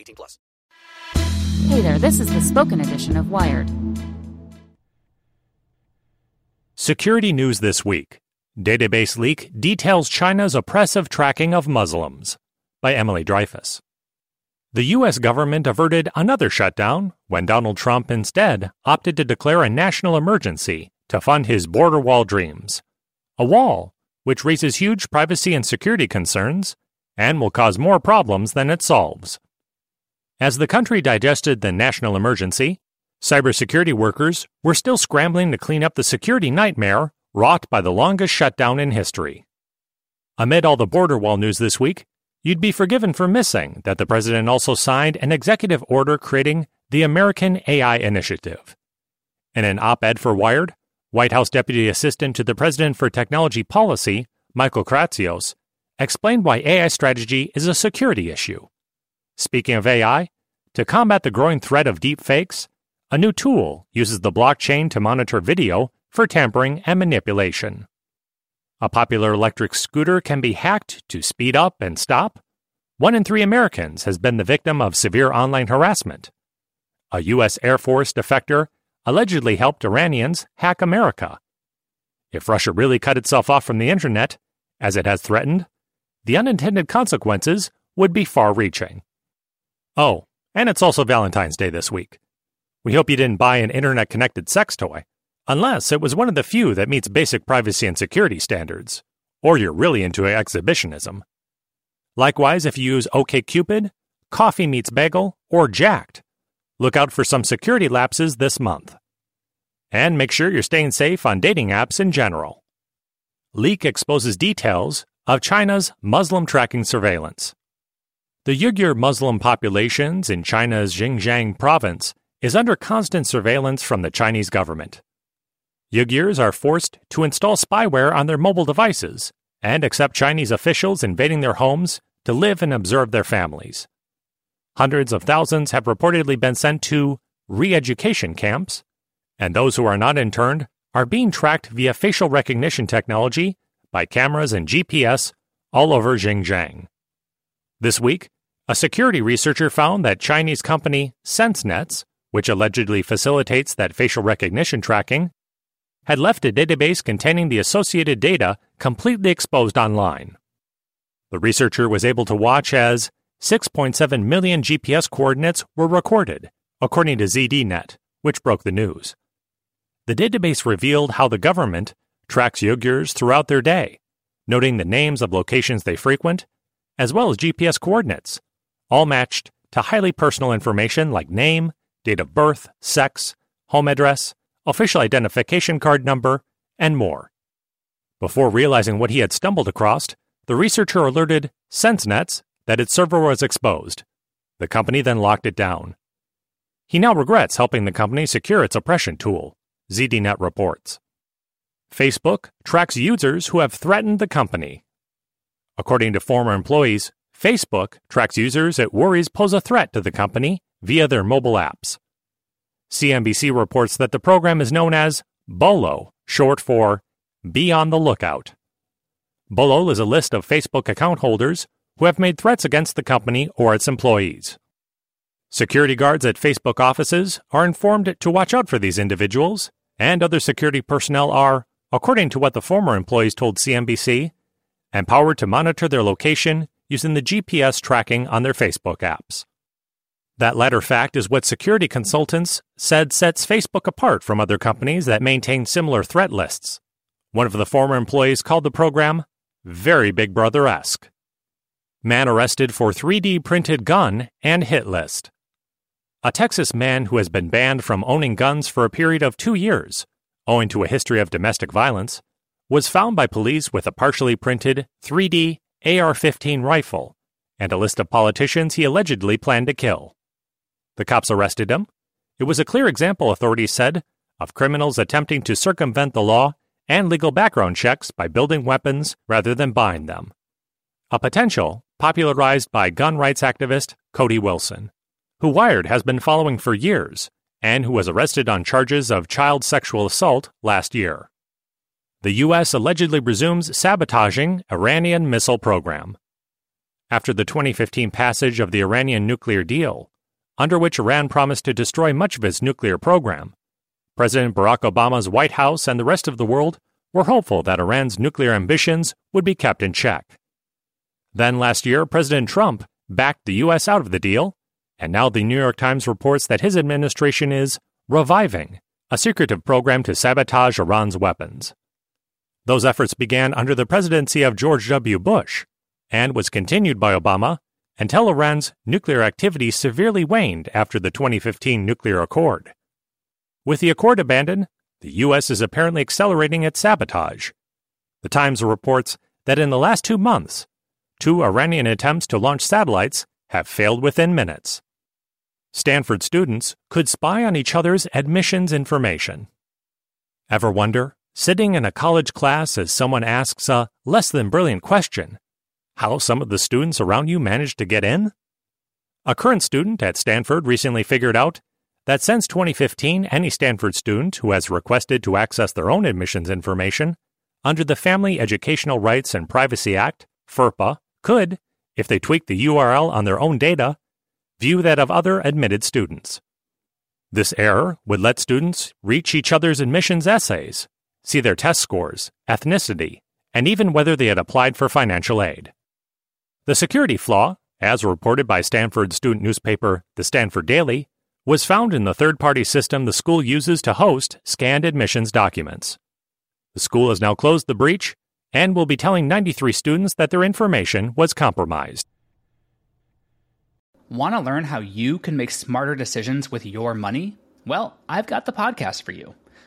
18 plus. Hey there, this is the spoken edition of Wired. Security news this week. Database leak details China's oppressive tracking of Muslims by Emily Dreyfuss. The U.S. government averted another shutdown when Donald Trump instead opted to declare a national emergency to fund his border wall dreams. A wall which raises huge privacy and security concerns and will cause more problems than it solves. As the country digested the national emergency, cybersecurity workers were still scrambling to clean up the security nightmare wrought by the longest shutdown in history. Amid all the border wall news this week, you'd be forgiven for missing that the president also signed an executive order creating the American AI Initiative. In an op ed for Wired, White House Deputy Assistant to the President for Technology Policy, Michael Kratsios, explained why AI strategy is a security issue. Speaking of AI, to combat the growing threat of deepfakes, a new tool uses the blockchain to monitor video for tampering and manipulation. A popular electric scooter can be hacked to speed up and stop. One in three Americans has been the victim of severe online harassment. A U.S. Air Force defector allegedly helped Iranians hack America. If Russia really cut itself off from the internet, as it has threatened, the unintended consequences would be far reaching. Oh, and it's also Valentine's Day this week. We hope you didn't buy an internet connected sex toy. Unless it was one of the few that meets basic privacy and security standards, or you're really into exhibitionism. Likewise, if you use OKCupid, Coffee Meets Bagel, or Jack'd, look out for some security lapses this month. And make sure you're staying safe on dating apps in general. Leak exposes details of China's Muslim tracking surveillance. The Uyghur Muslim populations in China's Xinjiang province is under constant surveillance from the Chinese government. Uyghurs are forced to install spyware on their mobile devices and accept Chinese officials invading their homes to live and observe their families. Hundreds of thousands have reportedly been sent to re education camps, and those who are not interned are being tracked via facial recognition technology by cameras and GPS all over Xinjiang. This week, a security researcher found that Chinese company SenseNets, which allegedly facilitates that facial recognition tracking, had left a database containing the associated data completely exposed online. The researcher was able to watch as 6.7 million GPS coordinates were recorded, according to ZDNet, which broke the news. The database revealed how the government tracks Uyghurs throughout their day, noting the names of locations they frequent, as well as GPS coordinates, all matched to highly personal information like name, date of birth, sex, home address, official identification card number, and more. Before realizing what he had stumbled across, the researcher alerted SenseNets that its server was exposed. The company then locked it down. He now regrets helping the company secure its oppression tool, ZDNet reports. Facebook tracks users who have threatened the company. According to former employees, Facebook tracks users it worries pose a threat to the company via their mobile apps. CNBC reports that the program is known as BOLO, short for Be on the Lookout. BOLO is a list of Facebook account holders who have made threats against the company or its employees. Security guards at Facebook offices are informed to watch out for these individuals, and other security personnel are, according to what the former employees told CNBC, empowered to monitor their location using the GPS tracking on their Facebook apps. That latter fact is what security consultants said sets Facebook apart from other companies that maintain similar threat lists. One of the former employees called the program very Big Brother esque. Man arrested for 3D printed gun and hit list. A Texas man who has been banned from owning guns for a period of two years, owing to a history of domestic violence, was found by police with a partially printed 3D AR 15 rifle and a list of politicians he allegedly planned to kill. The cops arrested him. It was a clear example, authorities said, of criminals attempting to circumvent the law and legal background checks by building weapons rather than buying them. A potential popularized by gun rights activist Cody Wilson, who Wired has been following for years and who was arrested on charges of child sexual assault last year. The U.S. allegedly resumes sabotaging Iranian missile program. After the 2015 passage of the Iranian nuclear deal, under which Iran promised to destroy much of its nuclear program. President Barack Obama's White House and the rest of the world were hopeful that Iran's nuclear ambitions would be kept in check. Then last year, President Trump backed the U.S. out of the deal, and now the New York Times reports that his administration is reviving a secretive program to sabotage Iran's weapons. Those efforts began under the presidency of George W. Bush and was continued by Obama until Iran's nuclear activity severely waned after the 2015 nuclear accord. With the accord abandoned, the U.S. is apparently accelerating its sabotage. The Times reports that in the last two months, two Iranian attempts to launch satellites have failed within minutes. Stanford students could spy on each other's admissions information. Ever wonder, sitting in a college class as someone asks a less than brilliant question, how some of the students around you managed to get in? A current student at Stanford recently figured out that since 2015, any Stanford student who has requested to access their own admissions information under the Family Educational Rights and Privacy Act, FERPA, could, if they tweak the URL on their own data, view that of other admitted students. This error would let students reach each other's admissions essays, see their test scores, ethnicity, and even whether they had applied for financial aid. The security flaw, as reported by Stanford student newspaper The Stanford Daily, was found in the third party system the school uses to host scanned admissions documents. The school has now closed the breach and will be telling 93 students that their information was compromised. Want to learn how you can make smarter decisions with your money? Well, I've got the podcast for you.